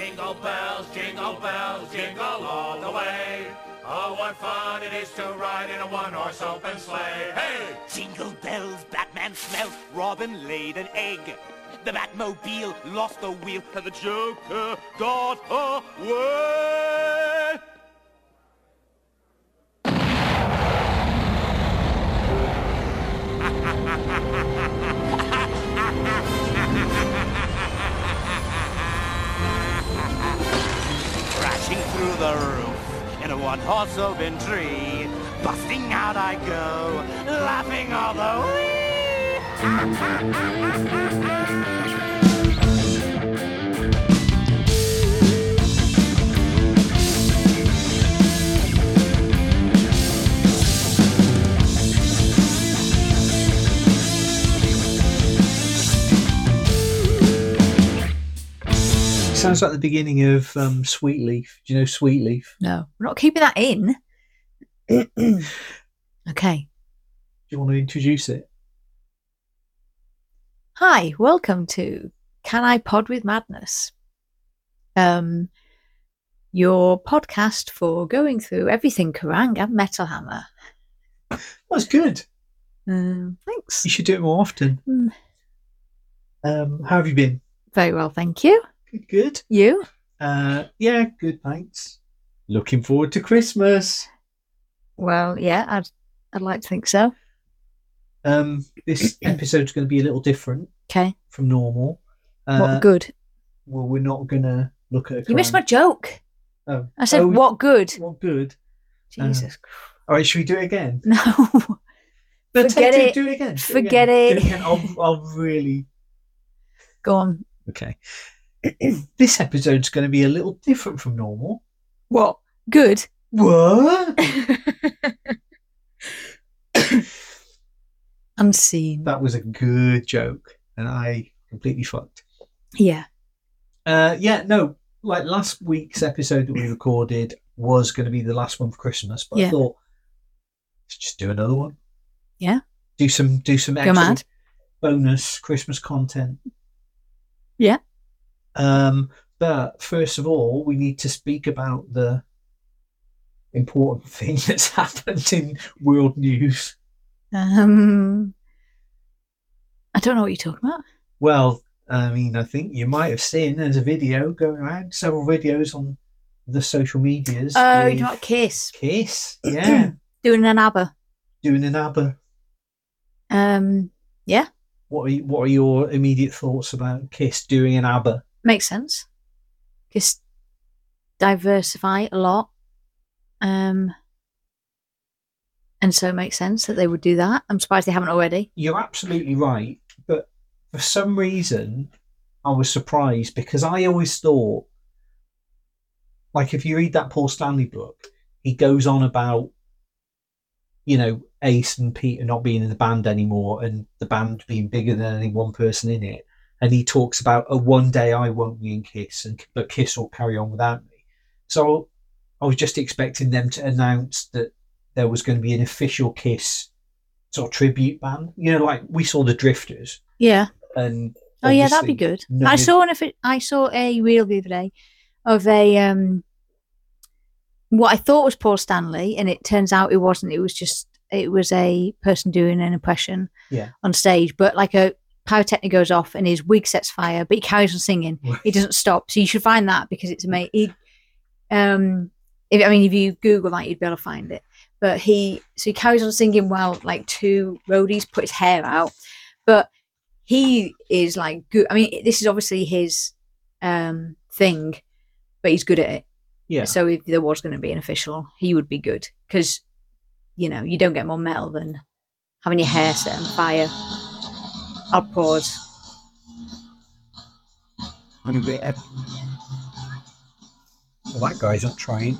Jingle bells, jingle bells, jingle all the way. Oh, what fun it is to ride in a one-horse open sleigh. Hey! Jingle bells, Batman smelt, Robin laid an egg. The Batmobile lost the wheel, and the Joker got away. Crashing through the roof in a one-horse open tree. Busting out I go, laughing all the way. Sounds like the beginning of um, Sweet Leaf. Do you know Sweet Leaf? No, we're not keeping that in. okay. Do you want to introduce it? Hi, welcome to Can I Pod with Madness? Um, your podcast for going through everything Kerrang and Metal Hammer. That's good. Um, thanks. You should do it more often. Mm. Um, how have you been? Very well, thank you. Good. You? Uh, yeah, good. Thanks. Looking forward to Christmas. Well, yeah, I'd I'd like to think so. Um, this episode's going to be a little different Okay. from normal. Uh, what good? Well, we're not going to look at. You missed my joke. Oh, I said, Oh, what good? What good? Uh, Jesus. All right, should we do it again? no. No, Forget take- it. Do, do it again. do Forget again. it. Again. I'll, I'll really. Go on. Okay. this episode's going to be a little different from normal. What? Good. What? Unseen. That was a good joke, and I completely fucked. Yeah. Uh, yeah, no, like last week's episode that we recorded was going to be the last one for Christmas, but I thought let's just do another one. Yeah. Do some do some extra bonus Christmas content. Yeah. Um, but first of all, we need to speak about the important thing that's happened in world news. Um, I don't know what you're talking about. Well, I mean, I think you might have seen there's a video going around, several videos on the social medias. Oh, you're not Kiss Kiss, yeah, doing an ABBA. doing an ABBA. Um, yeah, What are you, what are your immediate thoughts about Kiss doing an ABBA? Makes sense. Just diversify a lot. Um, and so it makes sense that they would do that. I'm surprised they haven't already. You're absolutely right, but for some reason, I was surprised because I always thought, like, if you read that Paul Stanley book, he goes on about, you know, Ace and Peter not being in the band anymore and the band being bigger than any one person in it. And he talks about a one day I won't be in Kiss, and but Kiss will carry on without me. So I was just expecting them to announce that there was going to be an official Kiss sort of tribute band. You know, like we saw the Drifters, Yeah. and Oh yeah, that'd be good. I saw it. I saw a reel the other day of a um, what I thought was Paul Stanley, and it turns out it wasn't. It was just it was a person doing an impression Yeah. on stage, but like a pyrotechnic goes off and his wig sets fire, but he carries on singing. He doesn't stop. So you should find that because it's amazing. He, um, if, I mean, if you Google that, you'd be able to find it. But he, so he carries on singing while like two roadies put his hair out. But he is like good. I mean, this is obviously his um thing, but he's good at it. Yeah. So if there was going to be an official, he would be good because, you know, you don't get more metal than having your hair set on fire. I'll pause. I'm great. Well, that guy's not trying.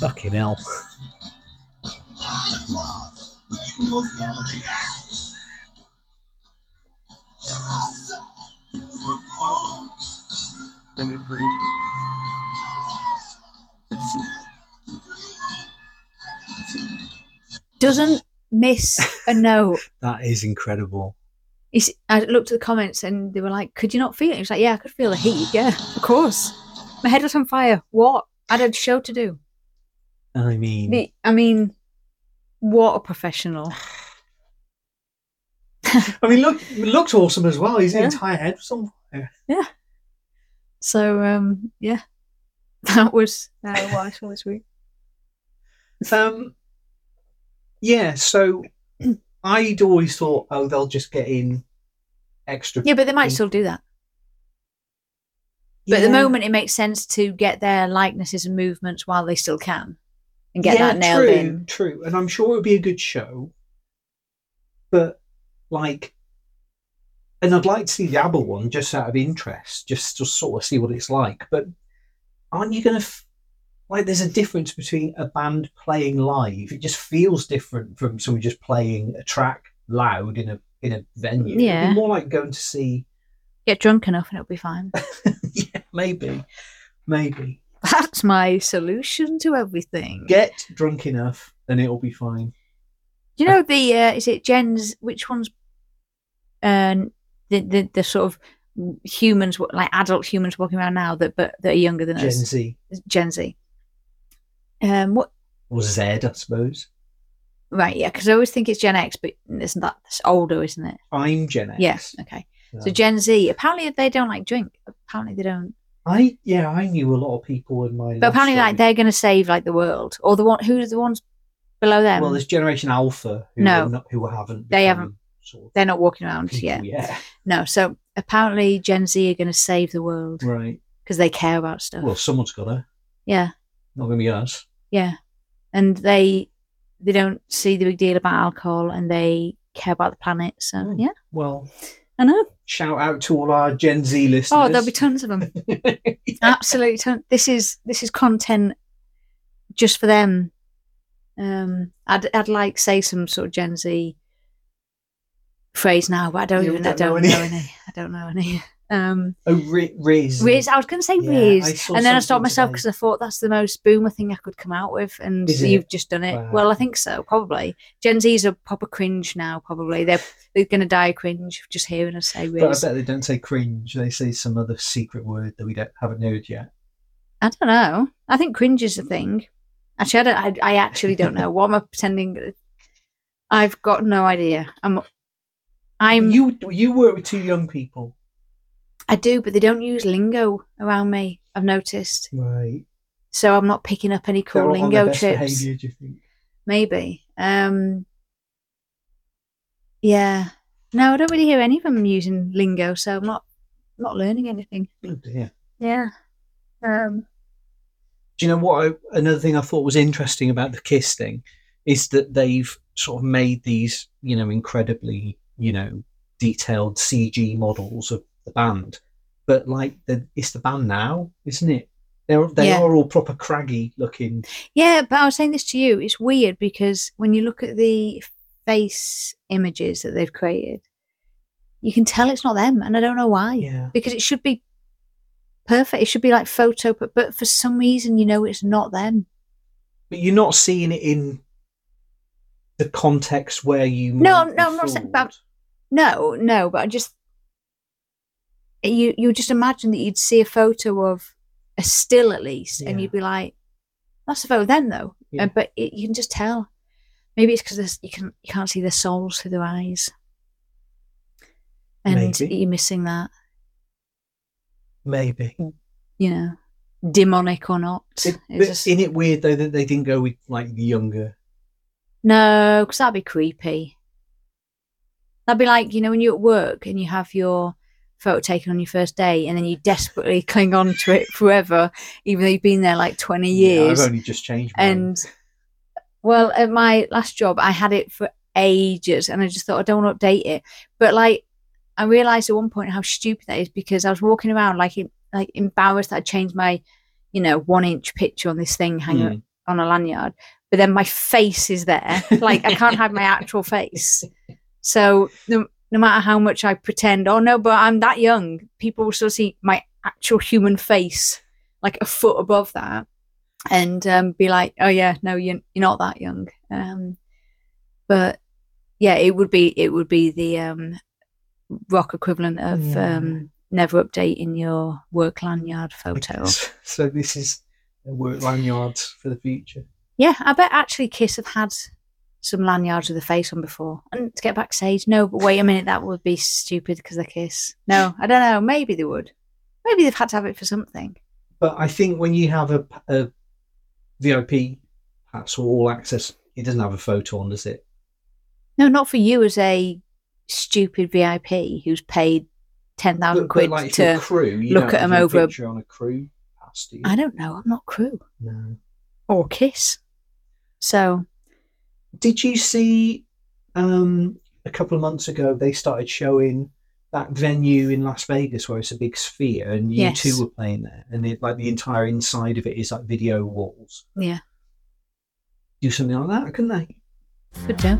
Fucking hell. Let me breathe. Doesn't miss a note. That is incredible. He's, I looked at the comments and they were like, "Could you not feel it?" He was like, "Yeah, I could feel the heat. Yeah, of course. My head was on fire. What? I had a show to do. I mean, The- I mean, what a professional. I mean, look, looked awesome as well. His Yeah. entire head was on fire. Yeah. So, um, yeah, that was uh, what I saw this week. Um, yeah. So I'd always thought, oh, they'll just get in extra. Yeah, but they might still do that. But at the moment, it makes sense to get their likenesses and movements while they still can, and get yeah, that nailed true, in. True, and I'm sure it would be a good show. But like, and I'd like to see the ABBA one just out of interest, just to sort of see what it's like. But aren't you going to f- like? There's a difference between a band playing live. It just feels different from someone just playing a track loud in a in a venue. It'd be more like going to see. Get drunk enough, and it'll be fine. yeah, maybe, maybe That's my solution to everything. get drunk enough, and it'll be fine. Do you know the uh, is it Jen's? Which one's um the, the the sort of humans like adult humans walking around now that but that are younger than Gen us? Z Gen Z. Um, what? or Z, I suppose. Right, yeah, because I always think it's Gen X, but isn't that it's older, isn't it? I'm Gen X. Yes. Okay. So So Gen Z, apparently they don't like drink. Apparently they don't. I yeah, I knew a lot of people in my. But apparently, like they're going to save like the world, or the one who's the ones below them. well, there's Generation Alpha who No. not, who haven't. They haven't Sort of They're not walking around people yet. Yeah. No. So apparently, Gen Z are going to save the world Right. because they care about stuff. Well, someone's got to. yeah, Not going to be us. Yeah, and they they don't see the big deal about alcohol, and they care about the planet. So Mm. yeah, Well, I know. shout out to all our Gen Z listeners. Oh, there'll be tons of them. Absolutely, ton- this is this is content just for them. Um, I'd I'd like say some sort of Gen Z phrase now, but I don't Yeah, even I don't know don't any. know any. I don't know any. Um, oh, Ri- Riz. Riz, I was going to say Yeah, Riz, and then I stopped myself because I thought that's the most boomer thing I could come out with, and Is you've just done it. Wow. Well, I think so, probably. Gen Z's are proper cringe now. Probably they're they're going to die of cringe just hearing us say But I bet they don't say cringe. They say some other secret word that we don't haven't heard yet. I don't know. I think cringe is a thing. Actually, I, don't, I, I actually don't know. What am I pretending? I've got no idea. I'm, I'm, you you work with two young people, I do, but they don't use lingo around me. I've noticed, right? so I'm not picking up any cool They're on lingo trips. behaviour, do you think? Maybe. Um, yeah. No, I don't really hear any of them using lingo, so I'm not not learning anything. Oh dear. Yeah. Um, Do you know what? I, another thing I thought was interesting about the Kiss thing is that they've sort of made these, you know, incredibly, you know, detailed CG models of the band, but like the, it's the band now, isn't it? They're they Yeah. are all proper craggy looking. Yeah, but I was saying this to you. It's weird because when you look at the face images that they've created, you can tell it's not them, and I don't know why. Yeah. Because it should be perfect. It should be like photo, but but for some reason, you know, it's not them. But you're not seeing it in the context where you. No, no, I'm not saying about- No, no, but I just you you just imagine that you'd see a photo of a still at least, and you'd be like, "That's a photo then, though." Yeah. Uh, but it, you can just tell. Maybe it's because you can you can't see their souls through their eyes, and Maybe. you're missing that. Maybe. You know, demonic or not. It, but just- isn't it weird though that they didn't go with like the younger? No, because that'd be creepy. That'd be like, you know, when you're at work and you have your photo taken on your first day and then you desperately cling on to it forever, even though you've been there like 20 Yeah, years. I've only just changed. Mine. and, well, at my last job, I had it for ages and I just thought, I don't want to update it. But, like, I realized at one point how stupid that is because I was walking around like, like embarrassed that I'd changed my, you know, one inch picture on this thing hanging Mm. on a lanyard, but then my face is there. Like I can't hide my actual face. So no, no matter how much I pretend, oh no, but I'm that young, people will still see my actual human face, like a foot above that, and um, be like, oh yeah, no, you're you're not that young. Um, but yeah, it would be it would be the um, rock equivalent of Yeah. um, never updating your work lanyard photo. So this is a work lanyards for the future. Yeah, I bet actually Kiss have had some lanyards with a face on before. And to get backstage, no, but wait a minute, that would be stupid because they're Kiss. No, I don't know. Maybe they would. Maybe they've had to have it for something. But I think when you have a, a VIP pass or all access, it doesn't have a photo on, does it? No, not for you as a stupid VIP who's paid ten thousand quid like to. crew, you look at them over a- on a crew pass, do? I don't know. I'm not crew No. or Kiss. So Did you see um, a couple of months ago they started showing that venue in Las Vegas where it's a big sphere and you Yes. two were playing there and it, like the entire inside of it is like video walls. yeah, Do something like that, couldn't they? good do.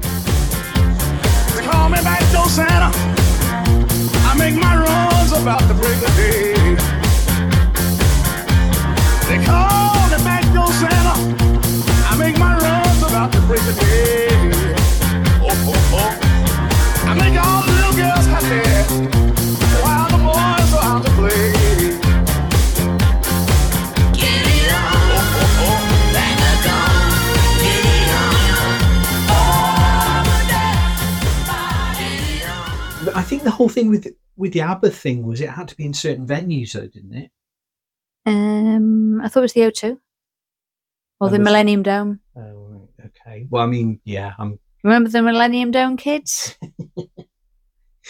They call me back door Santa. I make my runs about the break of day. They call me back door Santa. I make my runs about the break of day. Oh, oh, oh. I make all the little girls happy while the boys are out to play. Get it on. Oh, oh, oh. Bang a gun. Get it on. But I think the whole thing with with the ABBA thing was it had to be in certain venues though, didn't it? Um, I thought it was the O2 or That the was- Millennium Dome. Oh, right, okay. Well, I mean, yeah, I'm Remember the Millennium Dome, kids?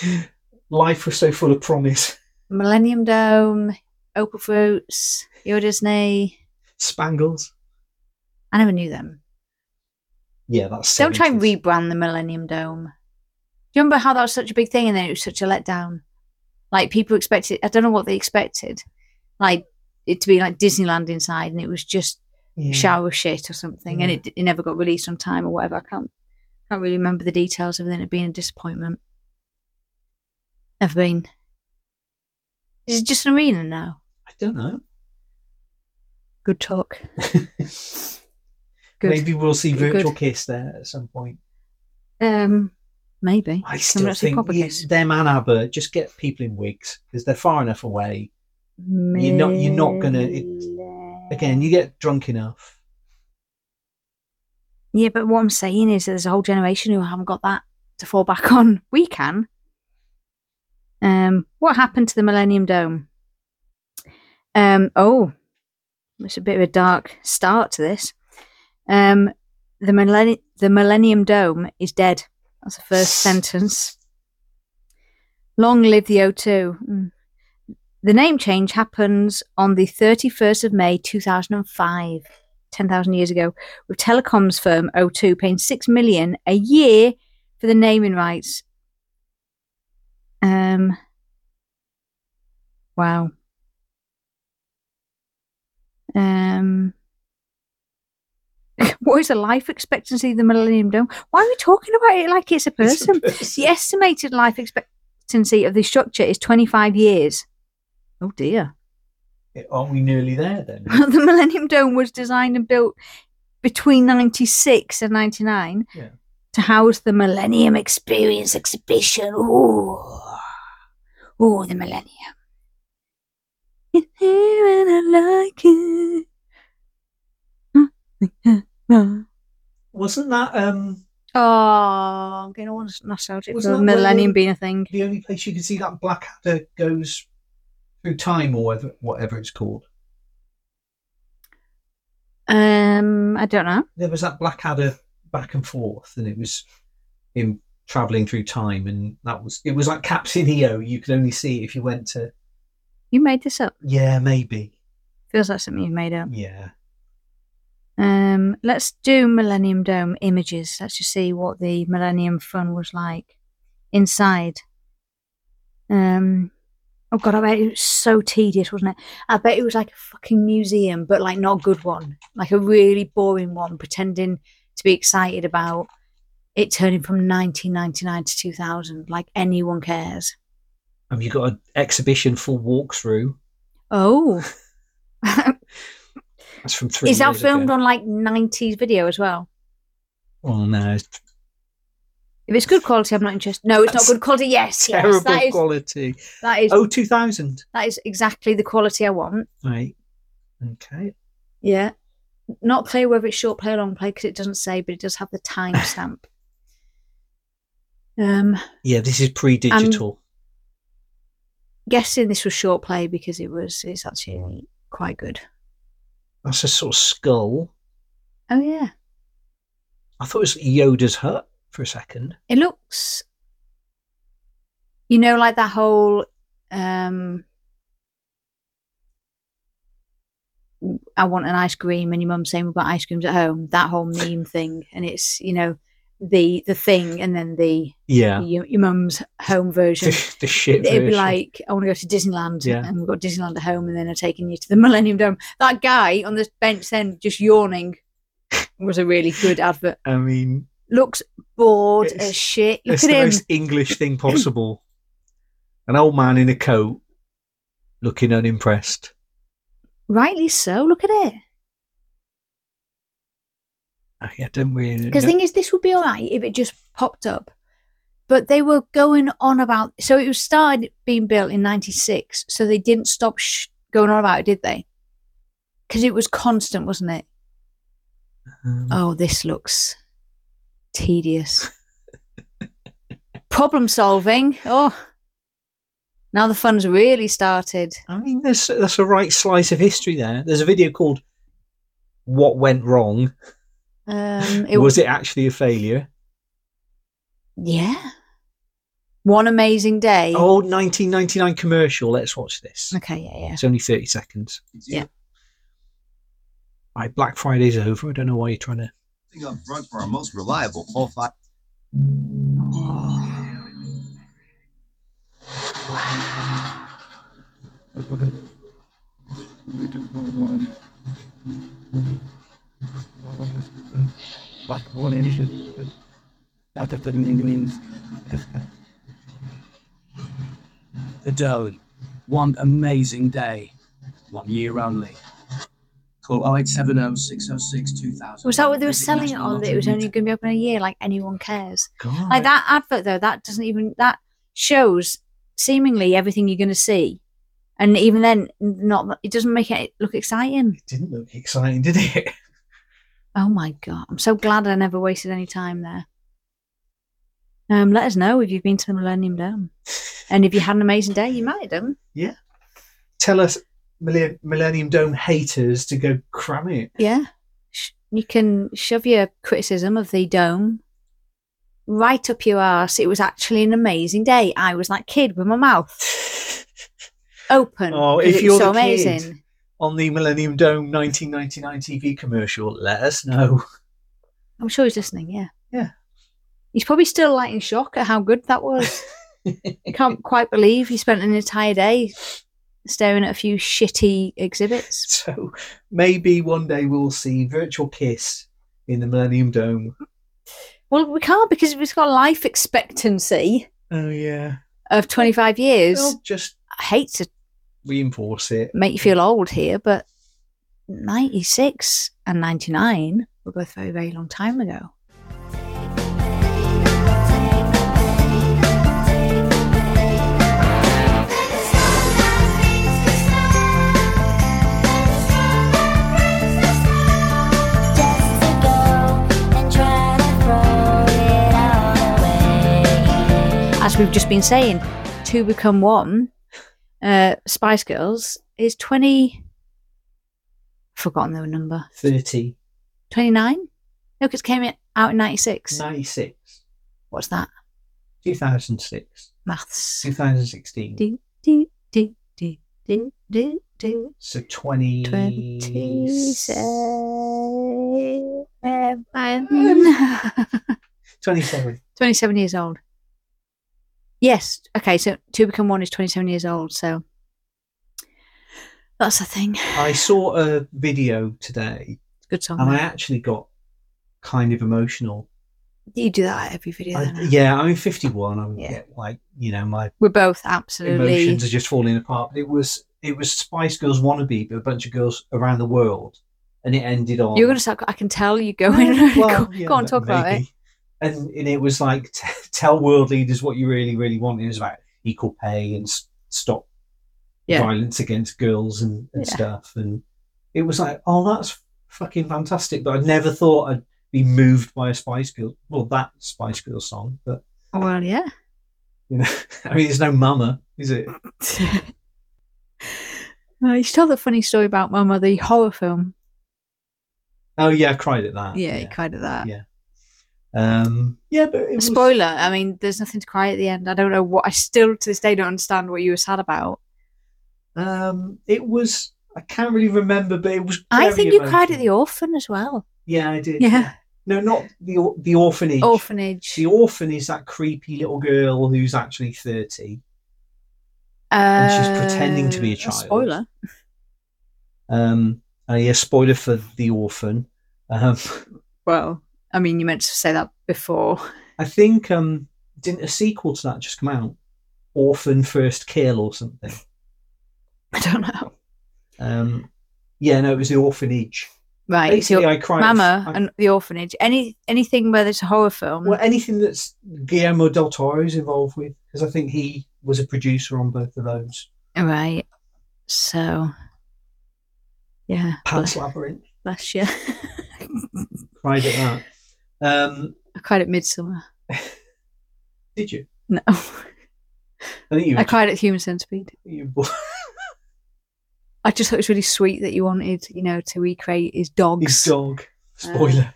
life was so full of promise. Millennium Dome, Opal Fruits, Your Disney. Spangles. I never knew them. Yeah, that's Don't try and rebrand the Millennium Dome. Do you remember how that was such a big thing and then it was such a letdown? Like people expected, I don't know what they expected, like it to be like Disneyland inside, and it was just Yeah. shower shit or something, and it, it never got released on time or whatever. I can't can't really remember the details of it. It being a disappointment. Never been. Is it just an arena now? I don't know. Good talk. Good. Maybe we'll see Virtual good. Kiss there at some point. Um, maybe. I still think you- them and ABBA just get people in wigs because they're far enough away. You're not- you're not gonna- it- Again, you get drunk enough. Yeah, but what I'm saying is there's a whole generation who haven't got that to fall back on. We can. Um, what happened to the Millennium Dome? Um, oh, it's a bit of a dark start to this. Um, the millenni- the Millennium Dome is dead. That's the first sentence. Long live the O2. Mm. The name change happens on the 31st of May 2005, 10,000 years ago with telecoms firm O2 paying six million a year for the naming rights. Um. Wow. Um. What is the life expectancy of the Millennium Dome? Why are we talking about it like it's a It's a person? person. The estimated life expectancy of the structure is 25 years. Oh dear. Aren't we nearly there then? the Millennium Dome was designed and built between 96 and 99 Yeah. to house the Millennium Experience exhibition. Ooh. Ooh, the Millennium. It's here and I like it. Wasn't that um Oh, I'm getting all nostalgic Wasn't for that where Millennium the- Millennium being a thing. the only place you can see that Blackadder goes through time or whatever, whatever it's called? Um, I don't know. There was that Blackadder back and forth, and it was him traveling through time, and that was it was like Captain EO. You could only see if you went to You made this up. yeah maybe Feels like something you've made up. yeah Um, let's do Millennium Dome images. Let's just see what the Millennium Fun was like inside. Um, oh god, I bet it was so tedious, wasn't it? I bet it was like a fucking museum, but like not a good one, like a really boring one, pretending to be excited about it turning from 1999 to 2000. Like anyone cares. Have you got an exhibition full walkthrough? Oh, That's from three. is that filmed ago. on like 90s video as well? Well, no, it's- If it's good quality, I'm not interested. No, it's That's not good quality. Yes, yes, Terrible that is quality. that is Oh, 2000. that is exactly the quality I want. Right. Okay. Yeah, not clear whether it's short play or long play because it doesn't say, but it does have the timestamp. um, Yeah, this is pre-digital. guessing this was short play because it was. It's actually quite good. That's a sort of skull. Oh yeah, I thought it was Yoda's hut for a second. it looks. You know, like that whole. um I want an ice cream, and your mum saying we've got ice creams at home. That whole meme thing, and it's you know the the thing, and then the Yeah. your, your mum's home version. The, the shit It'd be like, I want to go to Disneyland, Yeah. and we've got Disneyland at home, and then I'm taking you to the Millennium Dome. That guy on the bench then just yawning was a really good advert. I mean, Looks bored It's- as shit. Look it's at the him. most English thing possible. An old man in a coat, looking unimpressed. Rightly so. Look at it. I I don't really. Because the thing is, this would be all right if it just popped up. But they were going on about. So it was started being built in '96. So they didn't stop sh- going on about it, did they? Because it was constant, wasn't it? Um, Oh, this looks tedious. Problem solving. Oh, now the fun's really started. I mean, there's that's a right slice of history there. There's a video called "What Went Wrong." Um, it was it actually a failure? Yeah. One amazing day. Oh, 1999 commercial. Let's watch this. Okay, yeah, yeah. It's only 30 seconds. Yeah. Right, Black Friday's over. I don't know why you're trying to. Thing up front for our most reliable full five. What one initiative out of the means. The Dome. One amazing day. One year only. Call 0870 606 2000. Was that what they were selling it on? That it was only going to be open a year, like anyone cares. God. Like that advert, though, that doesn't even, that shows seemingly everything you're going to see. And even then, not it doesn't make it look exciting. It didn't look exciting, did it? Oh my God. I'm so glad I never wasted any time there. Um, let us know if you've been to the Millennium Dome. And if you had an amazing day, you might have done. Yeah, tell us, Millennium Dome haters, to go cram it. Yeah. You can shove your criticism of the dome right up your ass. It was actually an amazing day. I was that kid with my mouth open. Oh, if you're so amazing. On the Millennium Dome 1999 TV commercial, let us know. I'm sure he's listening, yeah. Yeah. He's probably still like in shock at how good that was. Can't quite believe he spent an entire day staring at a few shitty exhibits. So maybe one day we'll see Virtual Kiss in the Millennium Dome. Well, we can't because it's got life expectancy Oh, yeah. of 25 years. Well, just I hate to reinforce it. make you feel old here, but 96 and 99 were both very, very long time ago. As we've just been saying, to become one, uh, Spice Girls is 20. Forgotten the number. 30, 29? No, because it came out in 96. 96, What's that? 2006, Maths. 2016. Do, do, do, do, do, do, do. So 20. 27. 27. 27 years old. Yes. Okay. So to become one is 27 years old. So that's the thing. I saw a video today Good song. and I actually got kind of emotional. you do that every video. I, then, yeah, I'm 51. I'm Yeah. get like, you know, my We're both absolutely. emotions are just falling apart. It was it was Spice Girls wannabe, but a bunch of girls around the world, and it ended on. You're going to start. I can tell you going. Well, go, yeah, go on, talk about it. maybe. And, and it was like t- tell world leaders what you really, really want. It was about equal pay and s- stop Yeah. violence against girls and, and Yeah. stuff. And it was like, oh, that's fucking fantastic. But I never thought I'd be moved by a Spice Girl. Well, that Spice Girl song, but Well, yeah. you know, I mean, there's no Mama, is it? Uh, you should tell the funny story about Mama, the horror film. Oh yeah, I cried at that. yeah, yeah. cried at that. Yeah. Um, yeah, but it was, Spoiler. I mean, there's nothing to cry at the end. I don't know what. I still to this day don't understand what you were sad about. Um, it was. I can't really remember, but it was. I think you cried at the orphan as well. Yeah, I did. Yeah, No, not the the orphanage. orphanage. The orphan is that creepy little girl who's actually thirty. and she's pretending to be a child. Spoiler. Um, uh, yeah, spoiler for the orphan. Um, Well, I mean, you meant to say that before. I think um, didn't a sequel to that just come out? Orphan First Kill or something. I don't know. Um, yeah, no, it was the orphanage. Right. Basically, So I cried. Mama I- and the orphanage. Any anything where there's a horror film. Well, anything that's Guillermo del Toro is involved with, because I think he was a producer on both of those. Right. So. Yeah. Pan's Bless, Labyrinth, bless you. cried at that. Um, I cried at Midsummer. did you? No, I think you. I cried at Human Centipede. you I just thought it was really sweet that you wanted, you know, to recreate his dogs. his dog. Spoiler.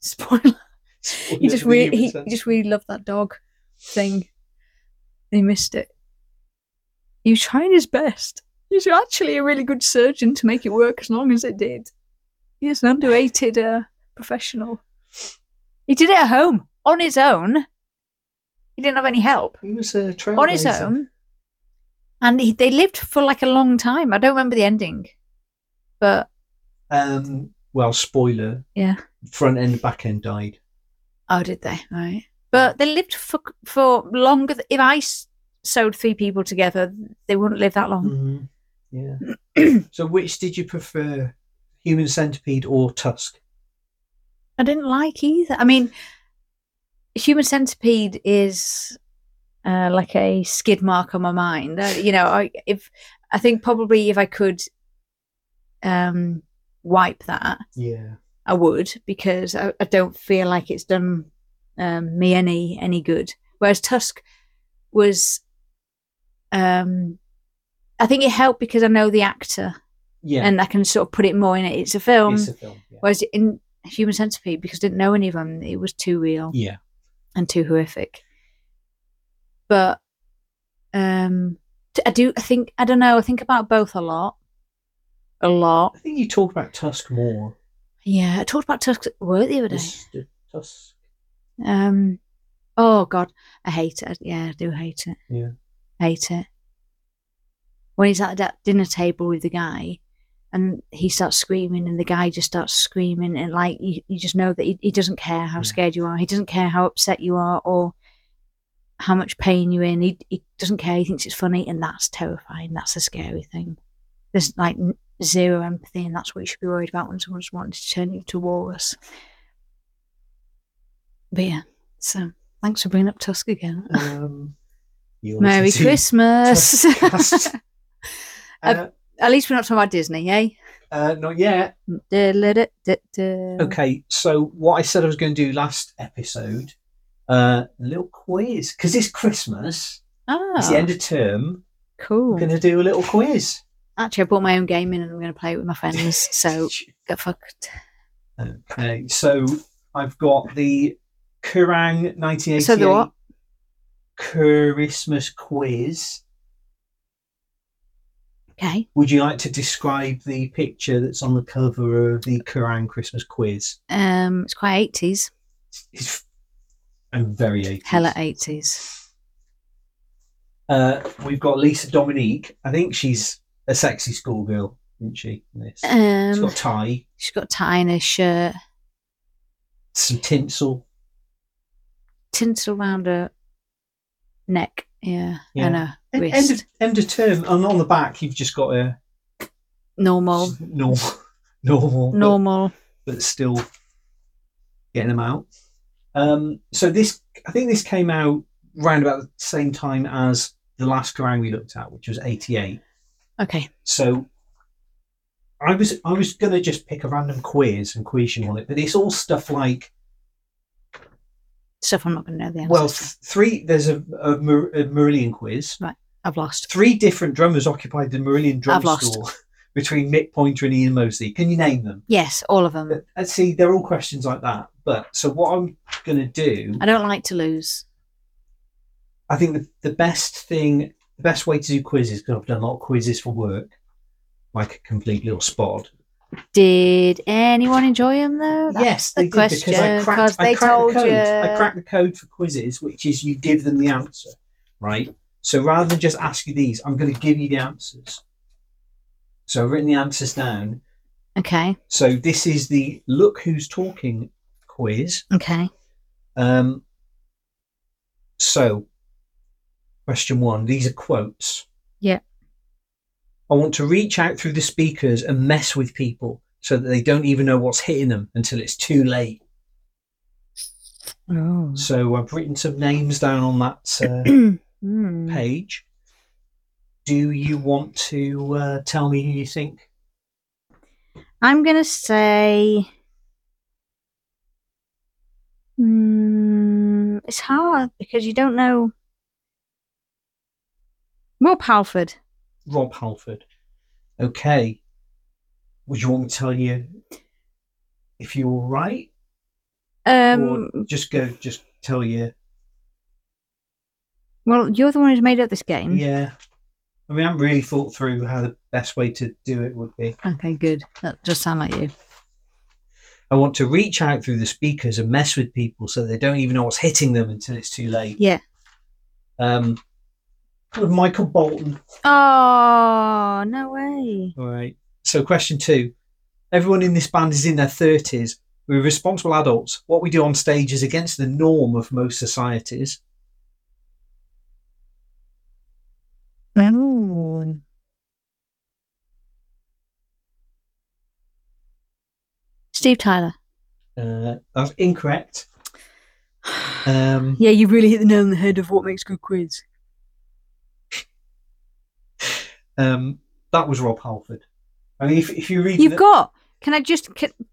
Spoiler. Spoiler He just really, he, he just really loved that dog thing. He missed it. He was trying his best. He's actually a really good surgeon to make it work as long as it did. He's an underrated uh, professional. He did it at home on his own. He didn't have any help He was a on his own, and he, they lived for like a long time. I don't remember the ending, but Um, well, spoiler. Yeah. Front end, back end died. oh, did they? Right, but they lived for for longer. th- If I s- sewed three people together, they wouldn't live that long. Mhm. Yeah. so, which did you prefer, Human Centipede or Tusk? I didn't like either. I mean, Human Centipede is uh, like a skid mark on my mind. Uh, you know, I, if I think probably if I could um, wipe that, Yeah. I would because I, I don't feel like it's done um, me any any good. Whereas Tusk was, um, I think it helped because I know the actor Yeah. and I can sort of put it more in it. It's a film. it's a film. Yeah. Whereas in Human Centipede, because I didn't know any of them, it was too real yeah. and too horrific. But um, I do. I think I don't know. I think about both a lot, a lot. I think you talk about Tusk more. Yeah, I talked about Tusk at work the other day. Tusk. Um, oh God, I hate it. Yeah, I do hate it. Yeah. hate it. When he's at that dinner table with the guy, and he starts screaming, and the guy just starts screaming, and like you, you just know that he, he doesn't care how Yeah. scared you are. He doesn't care how upset you are or how much pain you're in. He he doesn't care. He thinks it's funny, and that's terrifying. That's a scary thing. There's like zero empathy, and that's what you should be worried about when someone's wanting to turn you to walrus. But yeah, so thanks for bringing up Tusk again. Um, Merry Christmas. Uh, At least we're not talking about Disney, eh? uh, not yet. Okay. So what I said I was going to do last episode, uh, a little quiz because it's Christmas. It's the end Oh, of term. cool. We're going to do a little quiz. Actually, I bought my own game in and I'm going to play it with my friends. So get fucked. Okay, so I've got the Kerrang 1988 So the what? Christmas quiz. Okay. Would you like to describe the picture that's on the cover of the Kerrang Christmas quiz? Um, it's quite eighties. It's and very 80s. Hella eighties. Uh, we've got Lisa Dominique. I think she's a sexy schoolgirl, isn't she? this? she's Um, got a tie, she's got a tie in her shirt, some tinsel. tinsel around her neck, yeah, Yeah. and her En- wrist. End of, end of term, and on the back you've just got a normal, normal, normal, but- normal. but still getting them out. Um, so this I think this came out round about the same time as the last Kerrang we looked at, which was '88. Okay. So I was I was gonna just pick a random quiz and quiz you on it, but it's all stuff like Stuff I'm not going to know the answer. well, th- three. There's a, a, Mar- a Marillion quiz. I've lost. Three different drummers occupied the Marillion drum I've lost. school between Mick Pointer and Ian Mosley. Can you name them? Yes, all of them. But, uh, see, they're all questions like that. But so what I'm gonna do, I don't like to lose. I think the, the best thing, the best way to do quizzes, because I've done a lot of quizzes for work, like a complete little spot. Did anyone enjoy them though? That's yes, the they did question because I cracked, I they told the code. you. I cracked the code for quizzes, which is you give them the answer, right? So rather than just ask you these, I'm going to give you the answers. So I've written the answers down. Okay. So this is the look who's talking quiz. Okay. Um, so, question one. These are quotes. Yeah. I want to reach out through the speakers and mess with people so that they don't even know what's hitting them until it's too late. Oh. So I've written some names down on that uh, Hmm. page. Do you want to uh, tell me who you think? I'm gonna say. Mm, it's hard because you don't know. Rob Halford. Rob Halford. Okay. Would you want me to tell you if you're all right? Um. or just go, just tell you. Well, you're the one who's made up this game. Yeah. I mean, I haven't really thought through how the best way to do it would be. Okay, good. That just sound like you. I want to reach out through the speakers and mess with people so they don't even know what's hitting them until it's too late. Yeah. Um, with Michael Bolton. Oh no way. All right. So, question two. Everyone in this band is in their 30s. We're responsible adults. What we do on stage is against the norm of most societies. Steve Tyler. Uh, that's incorrect. Um, Yeah, you really hit the nail on the head of what makes good quiz. Um, that was Rob Halford. I mean, if, if you read You've the- got. Can I just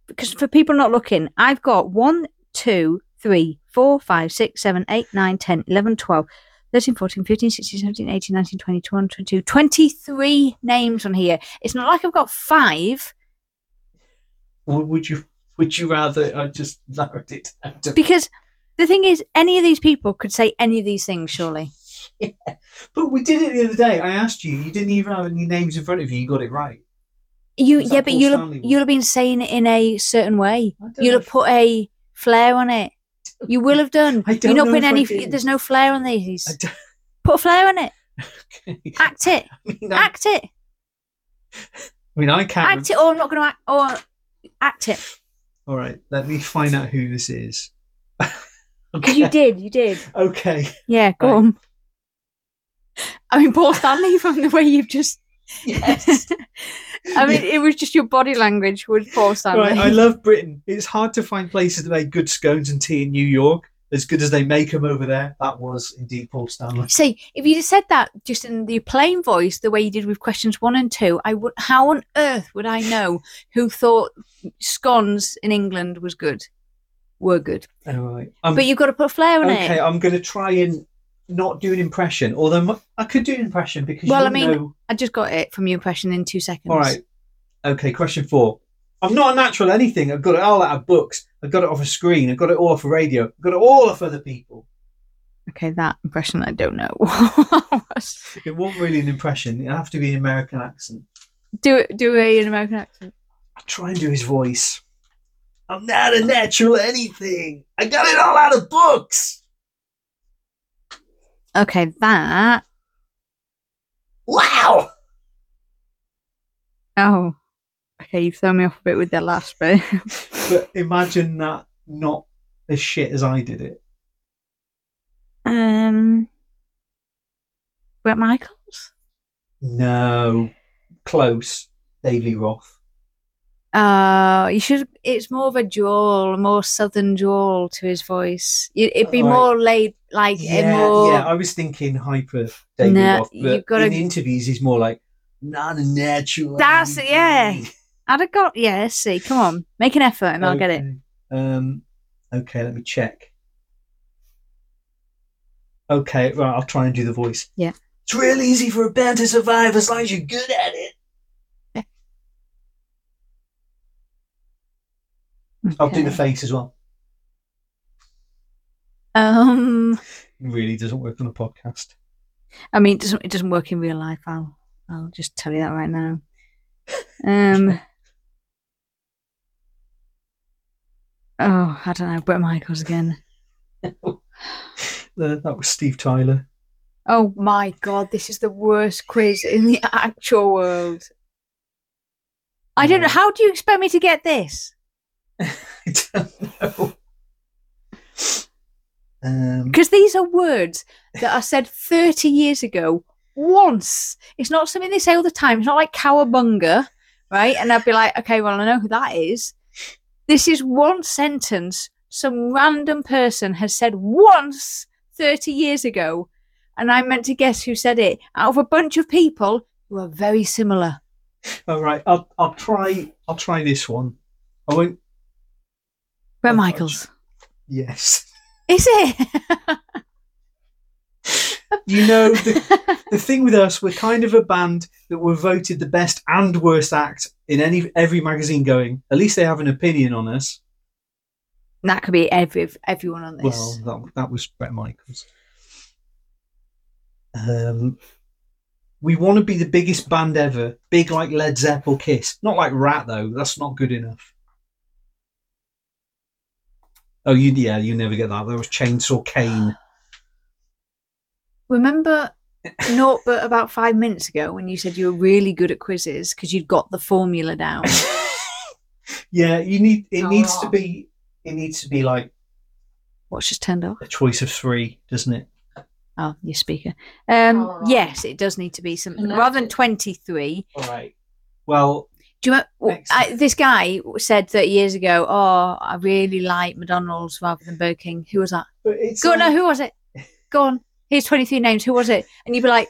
because for people not looking, I've got one, two, three, four, five, six, seven, eight, nine, 10, 11, 12, 13, 14, 15, 16, 17, 18, 19, 20, 21, 22, 23 names on here. It's not like I've got five Would would you would you rather I just narrowed it down to because the thing is, any of these people could say any of these things, surely. But we did it the other day. I asked you. You didn't even have any names in front of you. You got it right. You, yeah, but you'll have, you'll have been saying it in a certain way. You'll have put a flair on it. You will have done. I You're don't not know putting any. There's no flair on these. Put a flair on it. okay. Act it. I mean, Act it. I mean, I can't. Act it. Or I'm not going to act. Or act it. All right, let me find out who this is. Because you did. You did. Okay. Yeah. Go Right. on. I mean, Paul Stanley, from the way you've just. Yes. I mean, it was just your body language with Paul Stanley. Right, I love Britain. It's hard to find places that make good scones and tea in New York as good as they make them over there. That was indeed Paul Stanley. See, if you'd have said that just in the plain voice, the way you did with questions one and two, I would. How on earth would I know who thought scones in England was good? Were good, All right. Um, but you've got to put flair on okay, it. Okay, I'm going to try and not do an impression, although I could do an impression because Well, you I mean- know. I just got it from your impression in two seconds. All right. Okay, question four. I'm not a natural anything. I've got it all out of books. I've got it off a screen. I've got it all off a radio. I've got it all off other people. Okay, that impression I don't know. It wasn't really an impression. It'd have to be an American accent. do it. Do a an American accent. I'll try and do his voice. I'm not a natural anything. I got it all out of books. Okay, that. Wow. Oh, okay. You've thrown me off a bit with the last bit. But imagine that not as shit as I did it. um, Bret Michaels. No. Close. Lee Roth. Uh, you should. It's more of a drawl, more southern drawl to his voice. It'd be Right. more laid, like Yeah, more. yeah. I was thinking hyper David Nah, off, but you've gotta- in the interviews he's more like not a natural. That's- yeah. I'd have got. Yeah, let's see. Come on, make an effort, and I'll get it. Okay. Um, okay, let me check. Okay, right, I'll try and do the voice. Yeah. It's real easy for a band to survive as long as you're good at it. I'll do the face as well. Um, It really doesn't work on a podcast. I mean, it doesn't. It doesn't work in real life. I'll. I'll just tell you that right now. Um. Oh, I don't know. Bret Michaels again. That was Steve Tyler. Oh my god, this is the worst quiz in the actual world. I don't know. How do you expect me to get this? I don't know. Um, Because these are words that are said 30 years ago once. It's not something they say all the time. It's not like cowabunga, right? And I'd be like, okay, well, I know who that is. This is one sentence some random person has said once 30 years ago. And I'm meant to guess who said it out of a bunch of people who are very similar. all right, I'll I'll try I'll try this one. I won't. Bret Oh, Michaels. Yes. Is it? You know the the thing with us, we're kind of a band that were voted the best and worst act in any every magazine going. At least they have an opinion on us. that could be every everyone on this. Well, that that was Bret Michaels. Um, we want to be the biggest band ever, big like Led Zepp or Kiss. Not like Ratt though. That's not good enough. Oh, you yeah, you never get that. That was Chainsaw Kane. Remember, not but about five minutes ago when you said you were really good at quizzes because you'd got the formula down. yeah, you need. It Oh, needs to be. It needs to be like What's just turned off? a choice of three, doesn't it? Oh, your speaker. Um, Oh, right. yes, it does need to be something rather than twenty-three. All right. Well, Do you remember, I, this guy said 30 years ago, "Oh, I really like McDonald's rather than Burger King." Who was that? Go on, no, who was it? Go on. Here's 23 names. Who was it? And you'd be like,